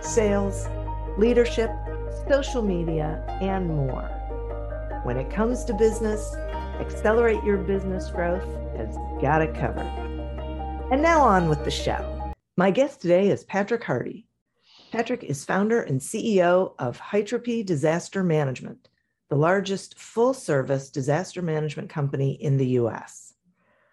sales, leadership, social media, and more. When it comes to business, Accelerate Your Business Growth has got it covered. And now on with the show. My guest today is Patrick Hardy. Patrick is founder and CEO of Hytropy Disaster Management, the largest full service disaster management company in the US.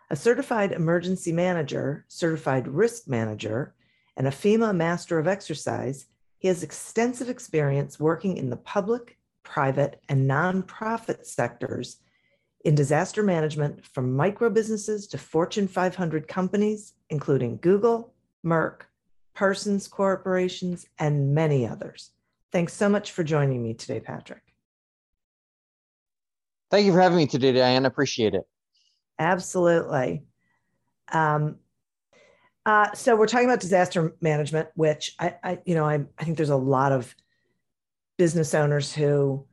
A certified emergency manager, certified risk manager, and a FEMA Master of Exercise, he has extensive experience working in the public, private, and nonprofit sectors in disaster management from micro businesses to Fortune 500 companies, including Google, Merck, Parsons Corporations, and many others. Thanks so much for joining me today, Patrick. Thank you for having me today, Diane. Appreciate it. Absolutely. Um, uh, so we're talking about disaster management, which I, I you know, I, I think there's a lot of business owners who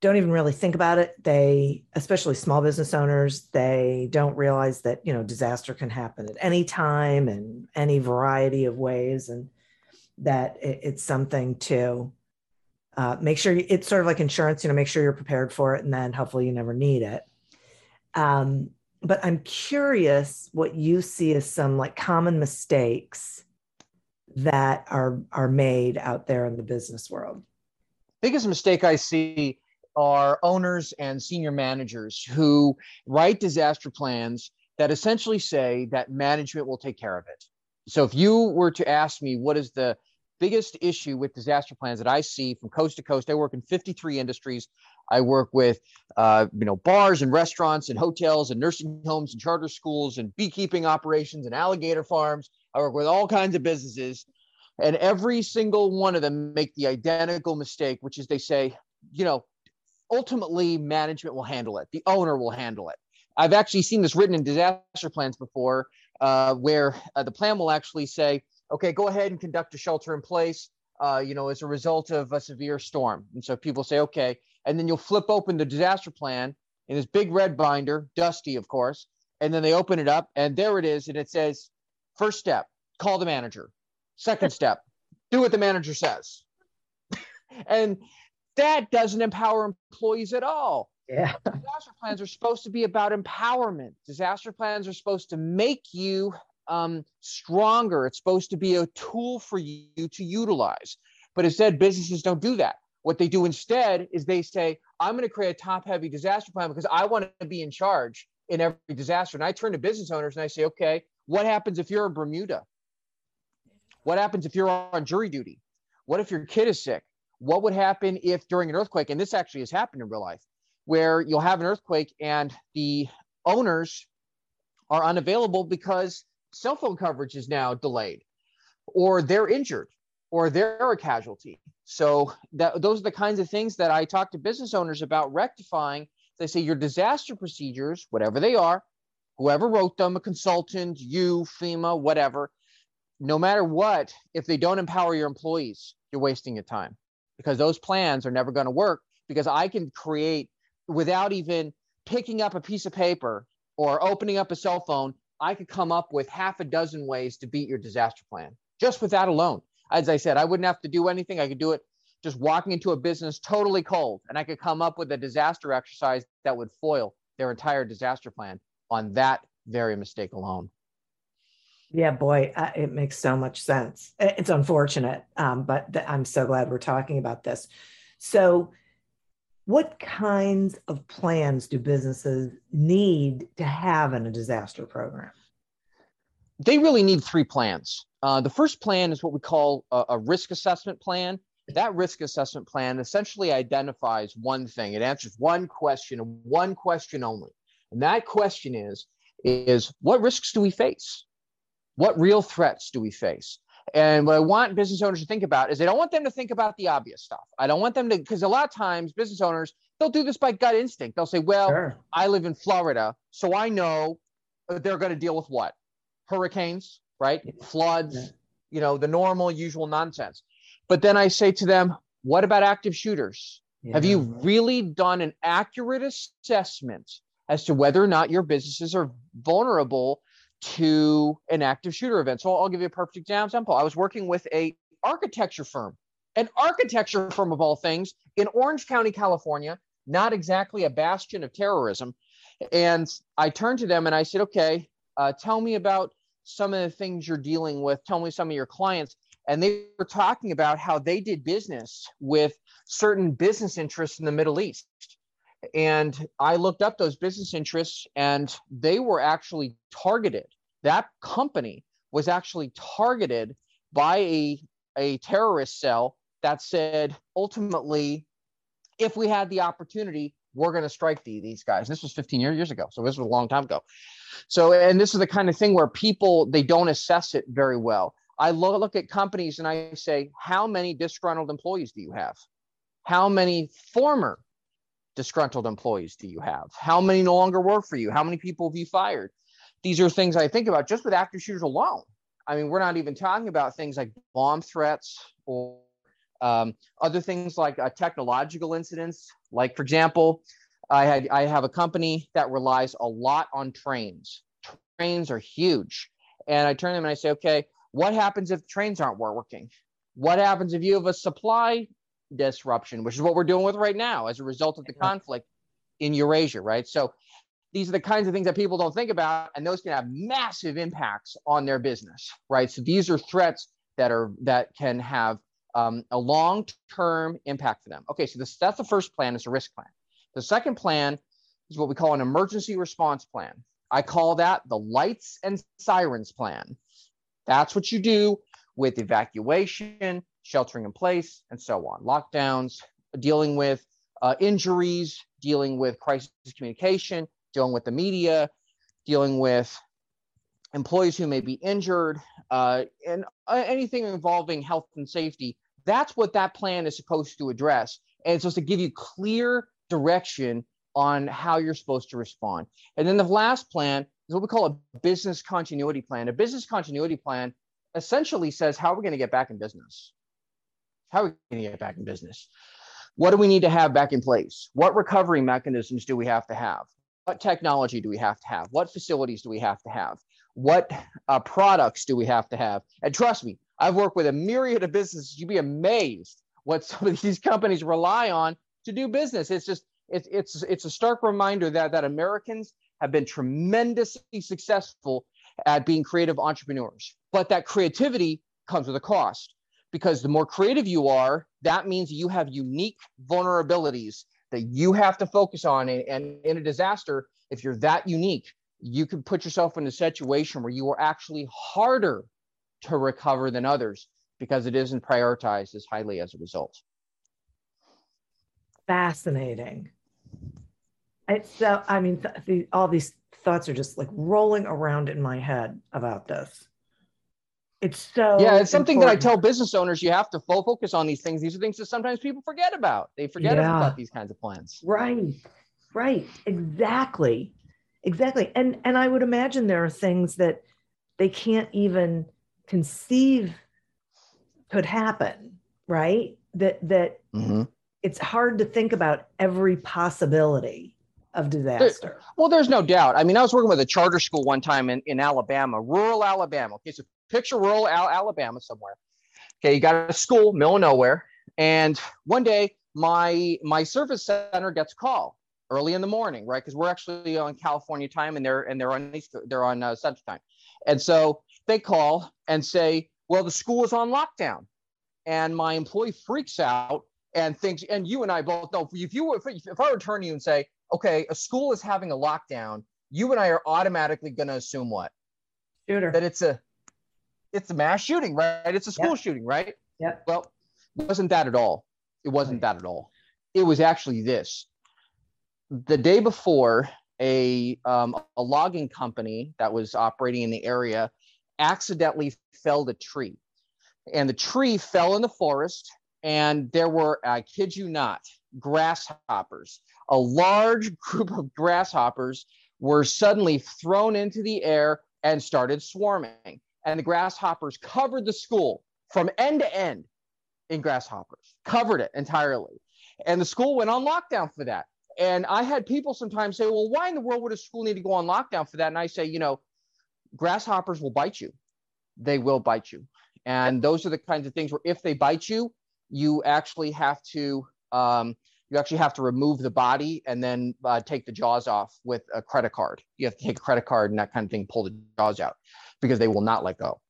don't even really think about it. They, especially small business owners, they don't realize that you know disaster can happen at any time and any variety of ways, and that it, it's something to uh, make sure you, it's sort of like insurance. You know, make sure you're prepared for it, and then hopefully you never need it. Um, but I'm curious what you see as some like common mistakes that are are made out there in the business world. Biggest mistake I see are owners and senior managers who write disaster plans that essentially say that management will take care of it. So if you were to ask me what is the biggest issue with disaster plans that I see from coast to coast, I work in 53 industries. I work with, uh, you know, bars and restaurants and hotels and nursing homes and charter schools and beekeeping operations and alligator farms. I work with all kinds of businesses, and every single one of them make the identical mistake, which is they say, you know, ultimately management will handle it. The owner will handle it. I've actually seen this written in disaster plans before, uh, where uh, the plan will actually say, okay, go ahead and conduct a shelter in place. Uh, you know, as a result of a severe storm. And so people say, okay, and then you'll flip open the disaster plan in this big red binder, dusty, of course. And then they open it up, and there it is. And it says, first step, call the manager. Second step, do what the manager says. and that doesn't empower employees at all. Yeah. Disaster plans are supposed to be about empowerment. Disaster plans are supposed to make you um, stronger. It's supposed to be a tool for you to utilize. But instead, businesses don't do that. What they do instead is they say, I'm going to create a top heavy disaster plan because I want to be in charge in every disaster. And I turn to business owners and I say, okay, what happens if you're in Bermuda? What happens if you're on jury duty? What if your kid is sick? What would happen if during an earthquake, and this actually has happened in real life, where you'll have an earthquake and the owners are unavailable because cell phone coverage is now delayed, or they're injured, or they're a casualty. So that those are the kinds of things that I talk to business owners about rectifying. They say your disaster procedures, whatever they are, whoever wrote them, a consultant, you, FEMA, whatever, no matter what, if they don't empower your employees, you're wasting your time because those plans are never going to work because I can create without even picking up a piece of paper or opening up a cell phone, I could come up with half a dozen ways to beat your disaster plan just with that alone as I said, I wouldn't have to do anything. I could do it just walking into a business totally cold, and I could come up with a disaster exercise that would foil their entire disaster plan on that very mistake alone. Yeah, boy, it makes so much sense. It's unfortunate, um, but th- I'm so glad we're talking about this. So, what kinds of plans do businesses need to have in a disaster program? They really need three plans. Uh, the first plan is what we call a, a risk assessment plan. That risk assessment plan essentially identifies one thing. It answers one question, one question only. And that question is, is what risks do we face? What real threats do we face? And what I want business owners to think about is I don't want them to think about the obvious stuff. I don't want them to, because a lot of times business owners, they'll do this by gut instinct. They'll say, well, sure. I live in Florida, so I know they're going to deal with what? Hurricanes, right? Floods, yeah. you know, the normal, usual nonsense. But then I say to them, what about active shooters? Yeah. Have you really done an accurate assessment as to whether or not your businesses are vulnerable to an active shooter event. So I'll give you a perfect example. I was working with a architecture firm, an architecture firm of all things in Orange County, California, not exactly a bastion of terrorism. And I turned to them and I said, okay, uh, tell me about some of the things you're dealing with. Tell me some of your clients. And they were talking about how they did business with certain business interests in the Middle East. And I looked up those business interests and they were actually targeted. That company was actually targeted by a, a terrorist cell that said, ultimately, if we had the opportunity, we're going to strike the, these guys. This was 15 years ago. So this was a long time ago. So, and this is the kind of thing where people, they don't assess it very well. I look, look at companies and I say, how many disgruntled employees do you have? How many former disgruntled employees do you have? How many no longer work for you? How many people have you fired? These are things I think about just with active shooters alone. I mean, we're not even talking about things like bomb threats or um, other things like uh, technological incidents. Like, for example, I had I have a company that relies a lot on trains. Trains are huge, and I turn them and I say, okay, what happens if trains aren't working? What happens if you have a supply disruption, which is what we're dealing with right now as a result of the conflict in Eurasia, right? So these are the kinds of things that people don't think about, and those can have massive impacts on their business, right? So these are threats that are that can have um, a long-term impact for them. Okay, so this, that's the first plan. It's a risk plan. The second plan is what we call an emergency response plan. I call that the lights and sirens plan. That's what you do with evacuation, sheltering in place, and so on. Lockdowns, dealing with uh, injuries, dealing with crisis communication, dealing with the media, dealing with employees who may be injured, uh, and uh, anything involving health and safety. That's what that plan is supposed to address. And it's supposed to give you clear direction on how you're supposed to respond. And then the last plan is what we call a business continuity plan. A business continuity plan essentially says how are we're going to get back in business. How are we going to get back in business? What do we need to have back in place? What recovery mechanisms do we have to have? What technology do we have to have? What facilities do we have to have? What uh, products do we have to have? And trust me, I've worked with a myriad of businesses. You'd be amazed what some of these companies rely on to do business. It's just it's it's it's a stark reminder that that Americans have been tremendously successful at being creative entrepreneurs, but that creativity comes with a cost because the more creative you are, that means you have unique vulnerabilities that you have to focus on. And, in a disaster, if you're that unique, you can put yourself in a situation where you are actually harder to recover than others because it isn't prioritized as highly as a result. Fascinating. It's so, I mean, th- the, all these thoughts are just like rolling around in my head about this. It's so yeah, it's something important. that I tell business owners you have to full focus on these things. These are things that sometimes people forget about. They forget yeah. about these kinds of plans. Right. Right. Exactly. Exactly. And and I would imagine there are things that they can't even conceive could happen, right? That that mm-hmm. it's hard to think about every possibility of disaster. There, well, there's no doubt. I mean, I was working with a charter school one time in, in Alabama, rural Alabama. Okay, so picture rural Al- Alabama somewhere. Okay, you got a school, middle of nowhere, and one day my my service center gets a call early in the morning, right? Because we're actually on California time, and they're and they're on East, they're on uh, Central time, and so they call and say, well, the school is on lockdown. And my employee freaks out and thinks, and you and I both know if you if, if I return to turn you and say, okay, a school is having a lockdown, you and I are automatically going to assume what? Shooter. That it's a it's a mass shooting, right? It's a school yep. shooting, right? Yeah. Well, it wasn't that at all. It wasn't that at all. It was actually this. The day before, a um, a logging company that was operating in the area accidentally felled a tree, and the tree fell in the forest. And there were, I kid you not, grasshoppers. A large group of grasshoppers were suddenly thrown into the air and started swarming. And the grasshoppers covered the school from end to end in grasshoppers, covered it entirely. And the school went on lockdown for that. And I had people sometimes say, well, why in the world would a school need to go on lockdown for that? And I say, you know, grasshoppers will bite you. They will bite you. And those are the kinds of things where if they bite you, you actually have to um, you actually have to remove the body and then uh, take the jaws off with a credit card. You have to take a credit card and that kind of thing, pull the jaws out because they will not let go.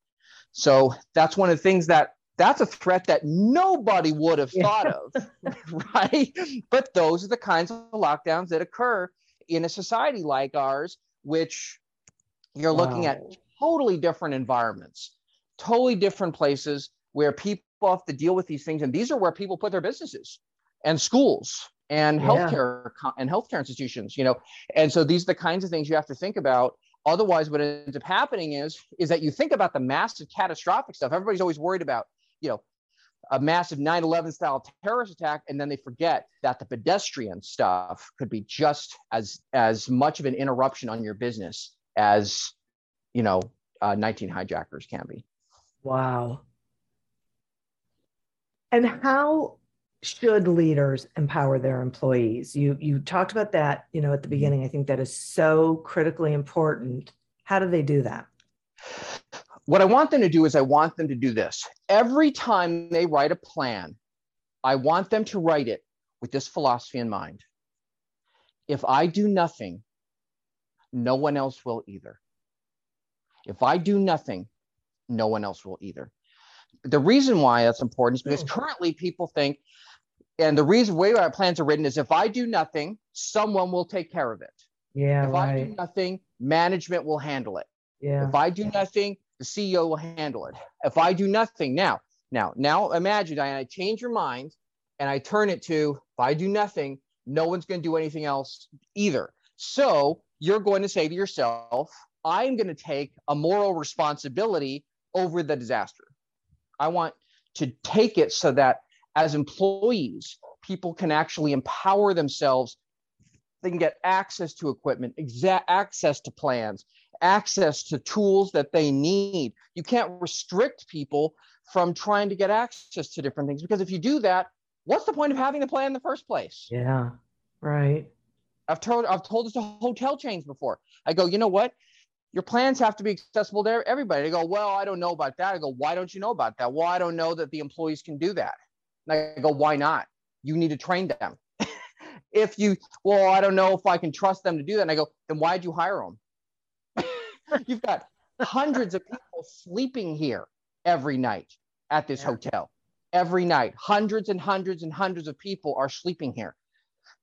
So that's one of the things that that's a threat that nobody would have thought of, right? But those are the kinds of lockdowns that occur in a society like ours, which you're wow. looking at totally different environments, totally different places where people have to deal with these things. And these are where people put their businesses and schools and healthcare yeah. and healthcare institutions, you know. And so these are the kinds of things you have to think about. Otherwise, what ends up happening is is that you think about the massive catastrophic stuff. Everybody's always worried about, you know, a massive 9/11 style terrorist attack, and then they forget that the pedestrian stuff could be just as as much of an interruption on your business as, you know, uh, 19 hijackers can be. Wow. And how should leaders empower their employees? You you talked about that you know at the mm-hmm. beginning. I think that is so critically important. How do they do that? What i want them to do is i want them to do this. Every time they write a plan i want them to write it with this philosophy in mind. If i do nothing no one else will either. If i do nothing no one else will either. The reason why that's important is because hmm. currently people think and the reason way our plans are written is if I do nothing, someone will take care of it. Yeah. If right. I do nothing, management will handle it. Yeah. If I do nothing, the CEO will handle it. If I do nothing, now, now, now imagine I change your mind and I turn it to if I do nothing, no one's going to do anything else either. So you're going to say to yourself, I'm going to take a moral responsibility over the disaster. I want to take it so that as employees, people can actually empower themselves. They can get access to equipment, exa- access to plans, access to tools that they need. You can't restrict people from trying to get access to different things because if you do that, what's the point of having the plan in the first place? Yeah, right. I've told I've told this to hotel chains before. I go, you know what? Your plans have to be accessible to everybody. They go, well, I don't know about that. I go, why don't you know about that? Well, I don't know that the employees can do that. And I go, why not? You need to train them. if you, well, I don't know if I can trust them to do that. And I go, then why'd you hire them? You've got hundreds of people sleeping here every night at this yeah. hotel. Every night, hundreds and hundreds and hundreds of people are sleeping here.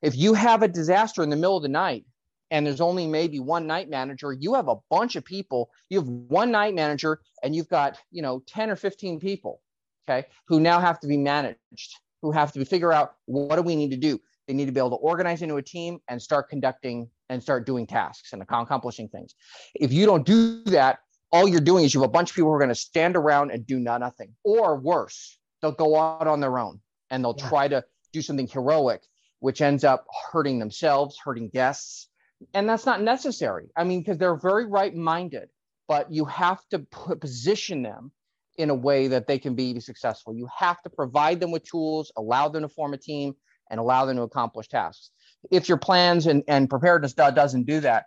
If you have a disaster in the middle of the night and there's only maybe one night manager, you have a bunch of people. You have one night manager and you've got, you know, 10 or 15 people okay, who now have to be managed, who have to figure out what do we need to do. They need to be able to organize into a team and start conducting and start doing tasks and accomplishing things. If you don't do that, all you're doing is you have a bunch of people who are going to stand around and do nothing, or worse, they'll go out on their own and they'll yeah. try to do something heroic, which ends up hurting themselves, hurting guests. And that's not necessary. I mean, because they're very right minded, but you have to put, position them in a way that they can be successful. You have to provide them with tools, allow them to form a team, and allow them to accomplish tasks. If your plans and, and preparedness doesn't do that,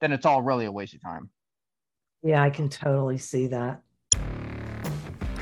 then it's all really a waste of time. Yeah, I can totally see that.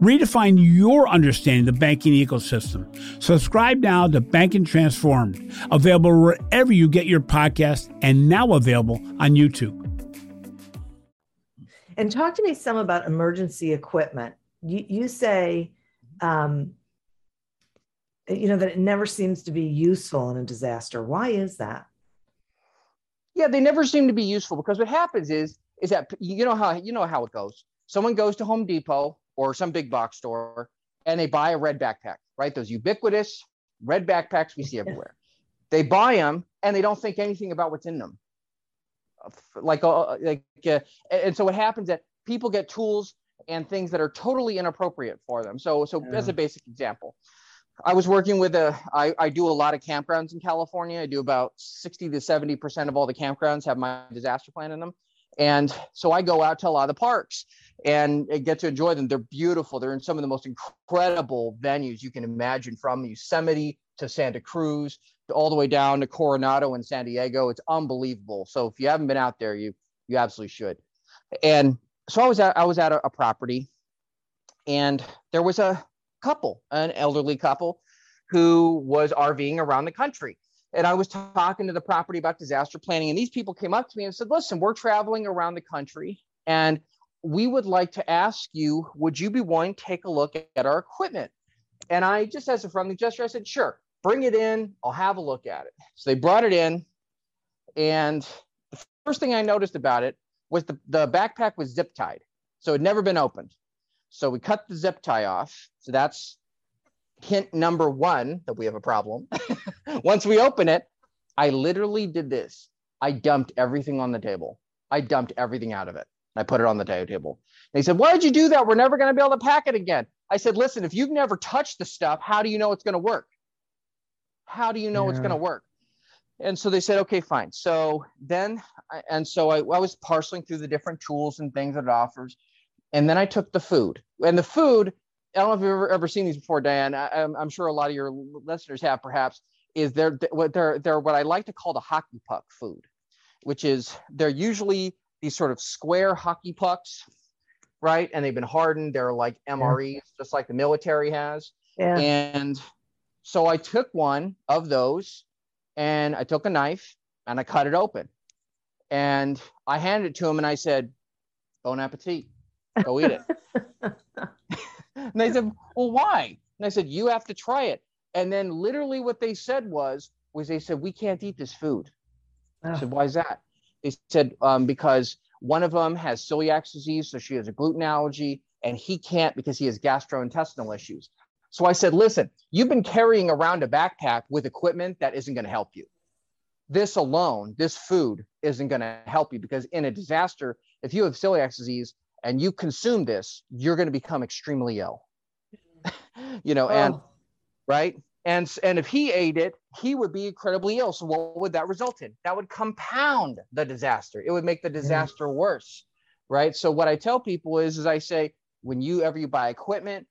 Redefine your understanding of the banking ecosystem. Subscribe now to Banking Transformed, available wherever you get your podcast and now available on YouTube. And talk to me some about emergency equipment. You, you say, um, you know, that it never seems to be useful in a disaster. Why is that? Yeah, they never seem to be useful because what happens is, is that you know how you know how it goes. Someone goes to Home Depot or some big box store and they buy a red backpack, right? Those ubiquitous red backpacks we see everywhere. They buy them and they don't think anything about what's in them. Like, uh, like, uh, and so what happens that people get tools and things that are totally inappropriate for them. So, so yeah. as a basic example, I was working with a, I, I do a lot of campgrounds in California. I do about 60 to 70% of all the campgrounds have my disaster plan in them. And so I go out to a lot of the parks and get to enjoy them. They're beautiful. They're in some of the most incredible venues you can imagine from Yosemite to Santa Cruz all the way down to Coronado and San Diego. It's unbelievable. So if you haven't been out there, you you absolutely should. And so I was at I was at a, a property and there was a couple, an elderly couple who was RVing around the country and I was talking to the property about disaster planning, and these people came up to me and said, Listen, we're traveling around the country, and we would like to ask you, would you be willing to take a look at our equipment? And I just, as a friendly gesture, I said, Sure, bring it in. I'll have a look at it. So they brought it in, and the first thing I noticed about it was the, the backpack was zip tied, so it never been opened. So we cut the zip tie off. So that's hint number one that we have a problem. Once we open it, I literally did this. I dumped everything on the table. I dumped everything out of it. I put it on the table. They said, Why did you do that? We're never going to be able to pack it again. I said, Listen, if you've never touched the stuff, how do you know it's going to work? How do you know yeah. it's going to work? And so they said, Okay, fine. So then, and so I, I was parceling through the different tools and things that it offers. And then I took the food. And the food, I don't know if you've ever, ever seen these before, Diane. I, am I'm sure a lot of your listeners have, perhaps. Is they're what they're they're what I like to call the hockey puck food, which is they're usually these sort of square hockey pucks, right? And they've been hardened. They're like MREs, yeah. just like the military has. Yeah. And so I took one of those, and I took a knife and I cut it open, and I handed it to him, and I said, "Bon appetit, go eat it." And they said, Well, why? And I said, You have to try it. And then literally what they said was, was they said, We can't eat this food. I said, Why is that? They said, um, because one of them has celiac disease, so she has a gluten allergy, and he can't because he has gastrointestinal issues. So I said, listen, you've been carrying around a backpack with equipment that isn't going to help you. This alone, this food isn't going to help you because in a disaster, if you have celiac disease, and you consume this, you're going to become extremely ill. you know, oh. and right. And, and if he ate it, he would be incredibly ill. So what would that result in? That would compound the disaster. It would make the disaster mm. worse. Right. So what I tell people is, is I say, when you ever you buy equipment,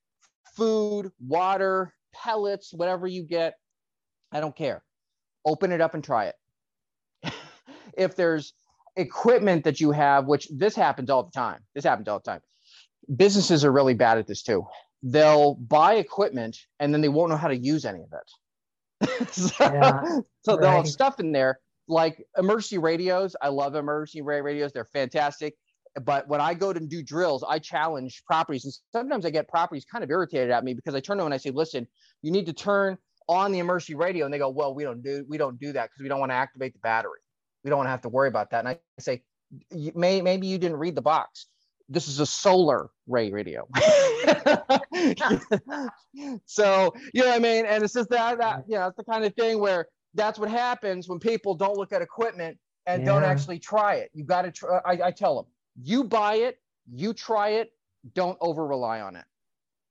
food, water, pellets, whatever you get, I don't care. open it up and try it. if there's equipment that you have, which this happens all the time, this happens all the time. Businesses are really bad at this too. They'll buy equipment and then they won't know how to use any of it. so, yeah, so they'll have stuff in there like emergency radios. I love emergency radios. They're fantastic. But when I go to do drills, I challenge properties. And sometimes I get properties kind of irritated at me because I turn to them and I say, listen, you need to turn on the emergency radio. And they go, well, we don't do, we don't do that because we don't want to activate the battery. We don't want to have to worry about that. And I say, may, maybe you didn't read the box. This is a solar ray radio. so, you know what I mean? And it's just that, that, you know, it's the kind of thing where that's what happens when people don't look at equipment and yeah. don't actually try it. You got to try. I, I tell them, you buy it, you try it, don't over rely on it.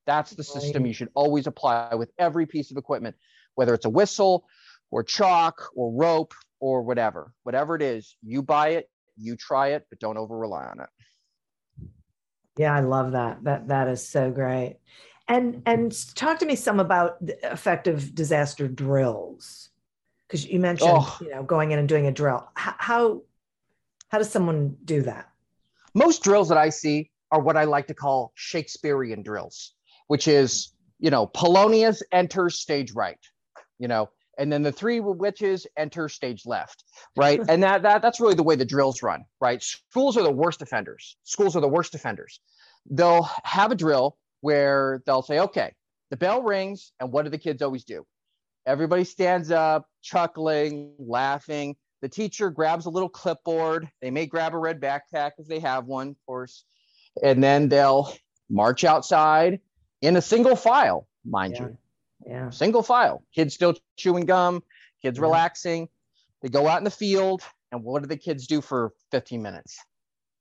That's the system you should always apply with every piece of equipment, whether it's a whistle or chalk or rope or whatever. Whatever it is, you buy it, you try it, but don't over rely on it. Yeah, I love that. That that is so great. And and talk to me some about effective disaster drills because you mentioned oh. you know going in and doing a drill. How how does someone do that? Most drills that I see are what I like to call Shakespearean drills, which is you know Polonius enters stage right, you know, and then the three witches enter stage left, right? and that, that that's really the way the drills run, right? Schools are the worst offenders. Schools are the worst offenders. They'll have a drill where they'll say, okay, the bell rings, and what do the kids always do? Everybody stands up, chuckling, laughing. The teacher grabs a little clipboard. They may grab a red backpack if they have one, of course. And then they'll march outside in a single file, mind yeah. you. Yeah. Single file. Kids still chewing gum, kids yeah. relaxing. They go out in the field, and what do the kids do for 15 minutes?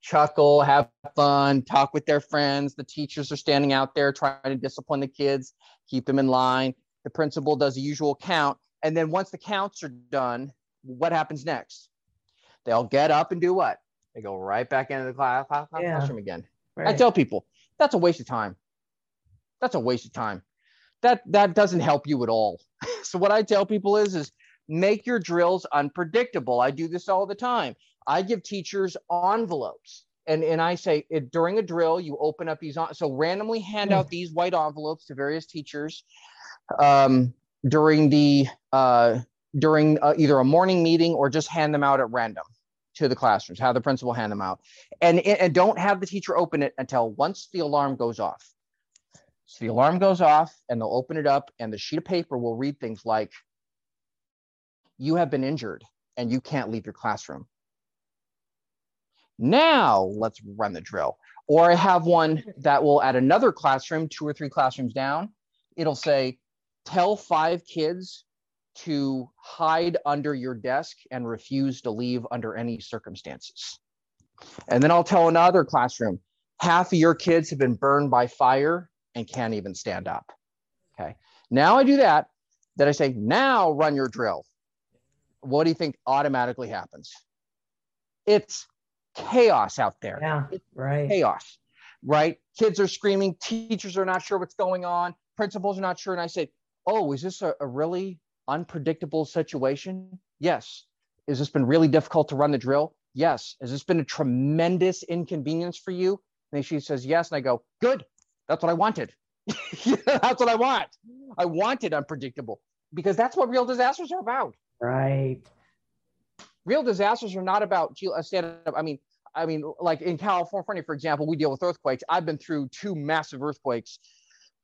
Chuckle, have fun, talk with their friends. The teachers are standing out there trying to discipline the kids, keep them in line. The principal does the usual count. And then once the counts are done, what happens next? They'll get up and do what? They go right back into the class, yeah. classroom again. Right. I tell people that's a waste of time. That's a waste of time. That that doesn't help you at all. so what I tell people is is make your drills unpredictable. I do this all the time. I give teachers envelopes and and I say it, during a drill, you open up these on so randomly hand out these white envelopes to various teachers um, during the uh, during uh, either a morning meeting or just hand them out at random to the classrooms. Have the principal hand them out, and and don't have the teacher open it until once the alarm goes off. So the alarm goes off, and they'll open it up, and the sheet of paper will read things like, "You have been injured, and you can't leave your classroom." Now let's run the drill. Or I have one that will at another classroom, two or three classrooms down, it'll say, tell five kids to hide under your desk and refuse to leave under any circumstances. And then I'll tell another classroom, half of your kids have been burned by fire and can't even stand up. Okay. Now I do that. Then I say, now run your drill. What do you think automatically happens? It's chaos out there. Yeah, it's right. Chaos, right? Kids are screaming, teachers are not sure what's going on, principals are not sure. And I say, oh, is this a, a really unpredictable situation? Yes. Has this been really difficult to run the drill? Yes. Has this been a tremendous inconvenience for you? And she says, yes. And I go, good. That's what I wanted. that's what I want. I wanted unpredictable because that's what real disasters are about. Right. Real disasters are not about stand up. I mean, I mean, like in California, for example, we deal with earthquakes. I've been through two massive earthquakes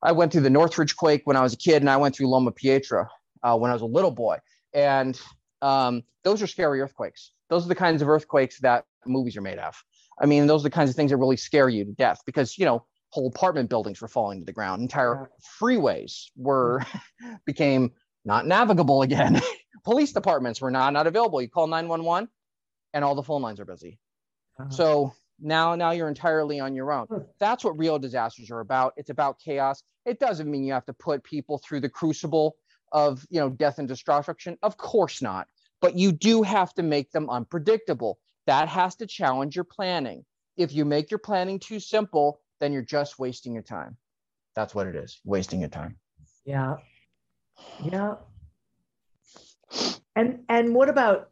I went through the Northridge quake when I was a kid, and I went through Loma Prieta uh, when I was a little boy. And um, those are scary earthquakes. Those are the kinds of earthquakes that movies are made of. I mean, those are the kinds of things that really scare you to death because, you know, whole apartment buildings were falling to the ground. Entire freeways were became not navigable again. Police departments were not not available. You call 911 and all the phone lines are busy. Uh-huh. So now now you're entirely on your own that's what real disasters are about it's about chaos it doesn't mean you have to put people through the crucible of you know death and destruction of course not but you do have to make them unpredictable that has to challenge your planning if you make your planning too simple then you're just wasting your time that's what it is wasting your time yeah yeah And and what about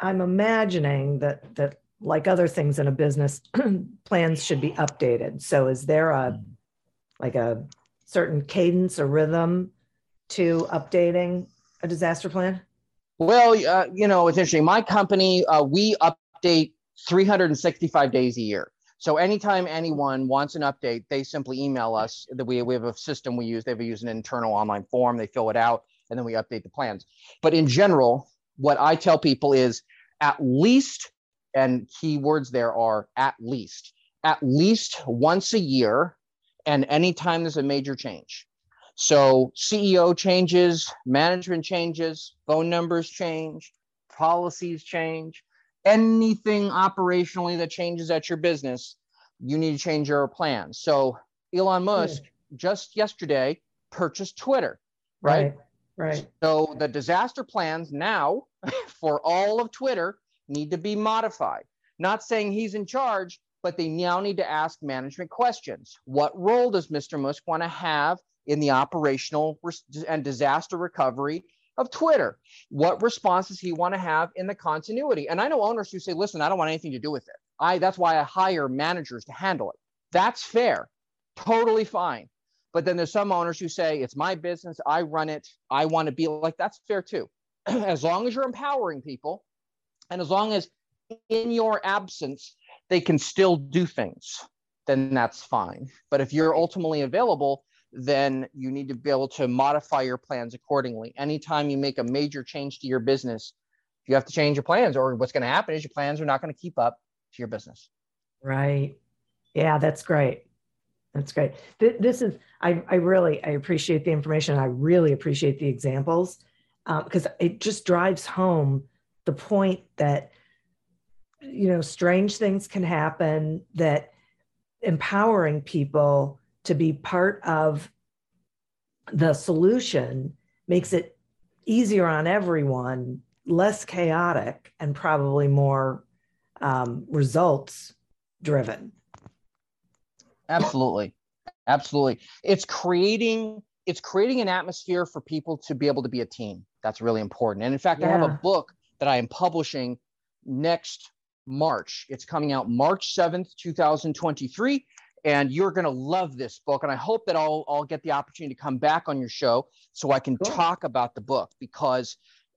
I'm imagining that that like other things in a business, plans should be updated. So is there a like a certain cadence or rhythm to updating a disaster plan? Well, uh, you know, it's interesting. My company, uh, we update 365 days a year. So anytime anyone wants an update, they simply email us. That we we have a system we use. They use an internal online form. They fill it out, and then we update the plans. But in general, what I tell people is at least, and keywords there are at least, at least once a year, and anytime there's a major change. So CEO changes, management changes, phone numbers change, policies change, anything operationally that changes at your business, you need to change your plans. So Elon Musk just yesterday purchased Twitter, right? Right. right. So the disaster plans now for all of Twitter need to be modified. Not saying he's in charge, but they now need to ask management questions. What role does Mr. Musk want to have in the operational and disaster recovery of Twitter? What response does he want to have in the continuity? And I know owners who say, listen, I don't want anything to do with it. I that's why I hire managers to handle it. That's fair. Totally fine. But then there's some owners who say, it's my business, I run it, I want to be like that's fair too. as long as you're empowering people and as long as in your absence they can still do things, then that's fine. But if you're ultimately available, then you need to be able to modify your plans accordingly. Anytime you make a major change to your business, you have to change your plans, or what's going to happen is your plans are not going to keep up to your business. Right. Yeah, that's great. That's great. This is I, I really I appreciate the information. I really appreciate the examples because um, it just drives home the point that you know strange things can happen. That empowering people to be part of the solution makes it easier on everyone, less chaotic, and probably more um, results driven. Absolutely, absolutely. It's creating it's creating an atmosphere for people to be able to be a team. That's really important. And in fact, yeah. I have a book that I am publishing next March. It's coming out March 7th, 2023 and you're going to love this book and i hope that I'll, I'll get the opportunity to come back on your show so i can cool. talk about the book because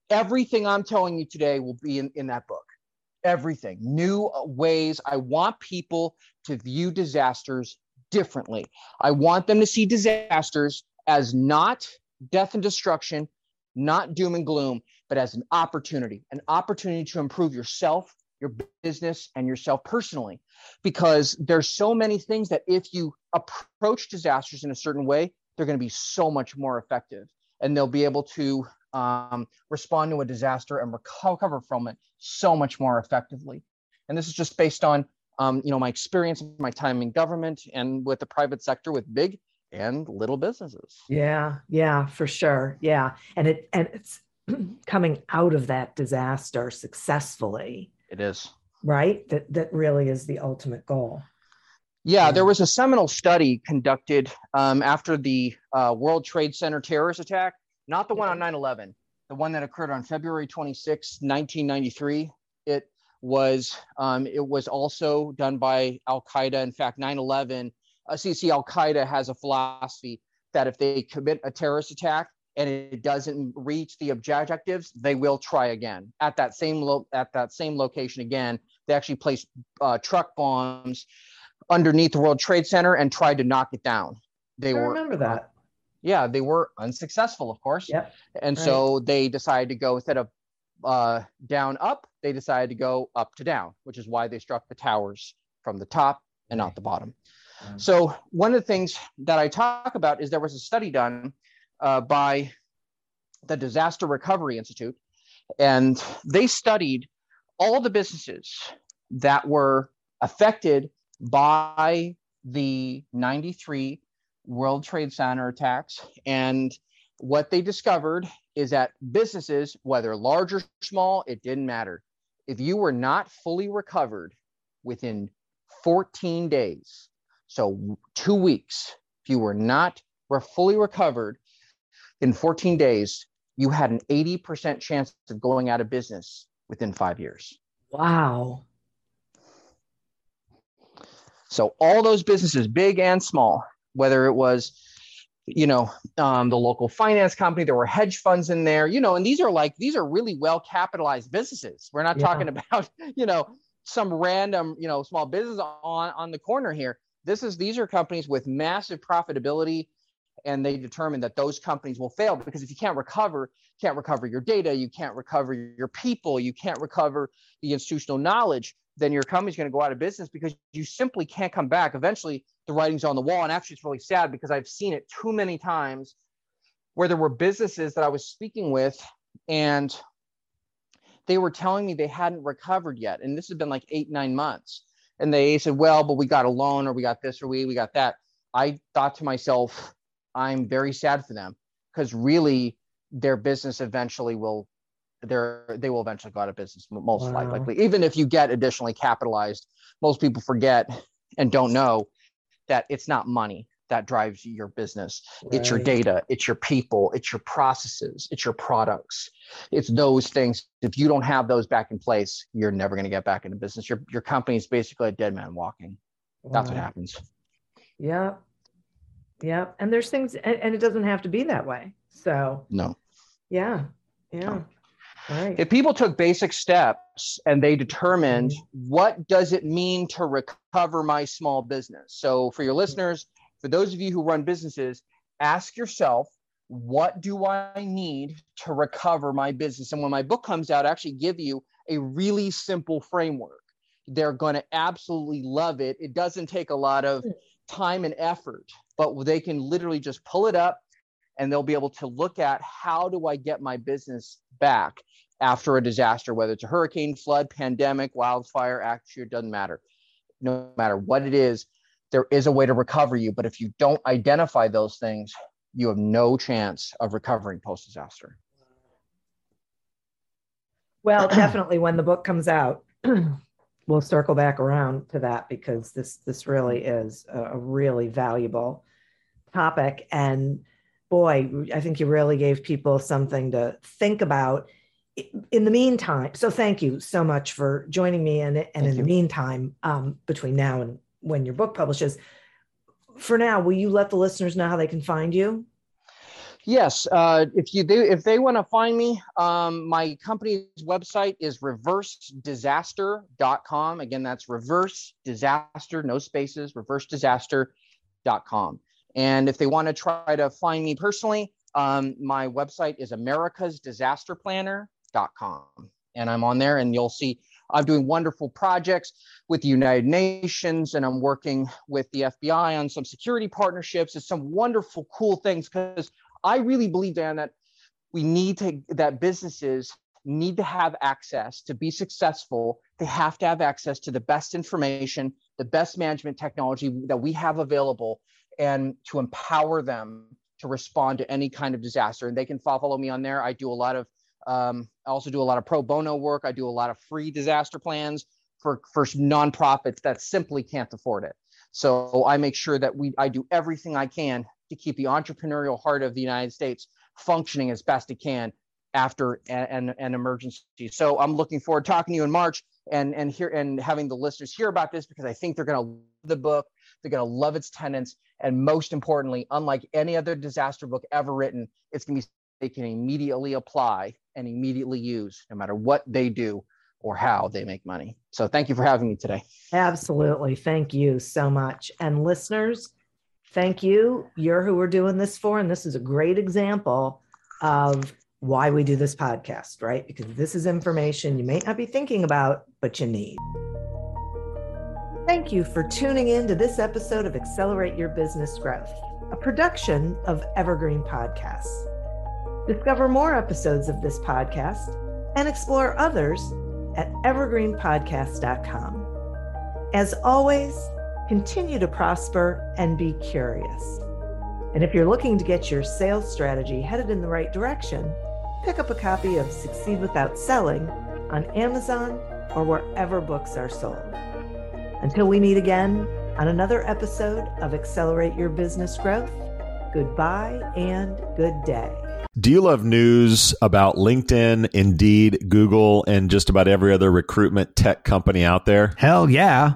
everything i'm telling you today will be in, in that book everything, new uh, ways. I want people to view disasters differently. I want them to see disasters as not death and destruction, not doom and gloom, but as an opportunity, an opportunity to improve yourself, your business, and yourself personally. Because there's so many things that if you approach disasters in a certain way, they're going to be so much more effective and they'll be able to um, respond to a disaster and recover from it so much more effectively. And this is just based on um, you know my experience, my time in government, and with the private sector with big and little businesses. Yeah, yeah, for sure. Yeah, and it and it's coming out of that disaster successfully. It is. Right. That that really is the ultimate goal. Yeah, there was a seminal study conducted um, after the uh, World Trade Center terrorist attack not the one on 9-11 the one that occurred on february 26 1993 it was um, it was also done by al-qaeda. In fact 9-11 uh, see al-qaeda has a philosophy that if they commit a terrorist attack and it doesn't reach the objectives they will try again at that same lo- at that same location again they actually placed uh, truck bombs underneath the world trade center and tried to knock it down they I were remember that yeah, they were unsuccessful, of course. Yep. And right. so they decided to go instead of uh, down up, they decided to go up to down, which is why they struck the towers from the top and not the bottom. So one of the things that I talk about is there was a study done uh, by the Disaster Recovery Institute, and they studied all the businesses that were affected by the 93 World Trade Center attacks. And what they discovered is that businesses, whether large or small, it didn't matter. If you were not fully recovered within 14 days, so two weeks, if you were not were fully recovered in 14 days, you had an 80% chance of going out of business within five years. Wow. So all those businesses, big and small, whether it was, you know, um, the local finance company, there were hedge funds in there, you know, and these are like these are really well capitalized businesses. We're not yeah. talking about, you know, some random, you know, small business on on the corner here. This is these are companies with massive profitability, and they determine that those companies will fail because if you can't recover, can't recover your data, you can't recover your people, you can't recover the institutional knowledge then your company's going to go out of business because you simply can't come back. Eventually, the writing's on the wall. And actually, it's really sad because I've seen it too many times where there were businesses that I was speaking with and they were telling me they hadn't recovered yet. And this has been like eight, nine months. And they said, well, but we got a loan or we got this or we, we got that. I thought to myself, I'm very sad for them because really their business eventually will they're they will eventually go out of business most wow. likely. Even if you get additionally capitalized most people forget and don't know that it's not money that drives your business. Right. it's your data it's your people it's your processes it's your products. It's those things. If you don't have those back in place you're never going to get back into business. Your your company is basically a dead man walking. Wow. that's what happens. Yeah yeah and there's things and, and, it doesn't have to be that way so no yeah yeah no. Right. If people took basic steps and they determined mm-hmm. what does it mean to recover my small business. So for your listeners, for those of you who run businesses, ask yourself, what do I need to recover my business? And when my book comes out, I actually give you a really simple framework. They're going to absolutely love it. It doesn't take a lot of time and effort, but they can literally just pull it up and they'll be able to look at how do I get my business back after a disaster, whether it's a hurricane, flood, pandemic, wildfire, it doesn't matter. No matter what it is, there is a way to recover you. But if you don't identify those things, you have no chance of recovering post disaster. Well, definitely when the book comes out, we'll circle back around to that because this this really is a, really valuable topic and boy, I think you really gave people something to think about in the meantime, so thank you so much for joining me. And, and in you. the meantime, um, between now and when your book publishes, for now, will you let the listeners know how they can find you? Yes, uh, if you do, if they want to find me, um, my company's website is reversedisaster.com. Again, that's reverse disaster, no spaces, reversedisaster.com. And if they want to try to find me personally, um, my website is America's Disaster com. And I'm on there, and you'll see I'm doing wonderful projects with the United Nations, and I'm working with the FBI on some security partnerships. It's some wonderful, cool things because I really believe, Dan, that we need to that businesses need to have access to be successful. They have to have access to the best information, the best management technology that we have available, and to empower them to respond to any kind of disaster. And they can follow me on there. I do a lot of um, I also do a lot of pro bono work. I do a lot of free disaster plans for, for nonprofits that simply can't afford it. So I make sure that we I do everything I can to keep the entrepreneurial heart of the United States functioning as best it can after an, an emergency. So I'm looking forward to talking to you in March and and here and having the listeners hear about this because I think they're going to love the book. They're going to love its tenants, and most importantly, unlike any other disaster book ever written, it's going to be they can immediately apply and immediately use no matter what they do or how they make money. So thank you for having me today. Absolutely. Thank you so much. And listeners, thank you. You're who we're doing this for. And this is a great example of why we do this podcast, right? Because this is information you may not be thinking about, but you need. Thank you for tuning in to this episode of Accelerate Your Business Growth, a production of Evergreen Podcasts. Discover more episodes of this podcast and explore others at evergreenpodcast.com. As always, continue to prosper and be curious. And if you're looking to get your sales strategy headed in the right direction, pick up a copy of Succeed Without Selling on Amazon or wherever books are sold. Until we meet again on another episode of Accelerate Your Business Growth, goodbye and good day. Do you love news about LinkedIn, Indeed, Google, and just about every other recruitment tech company out there? Hell yeah.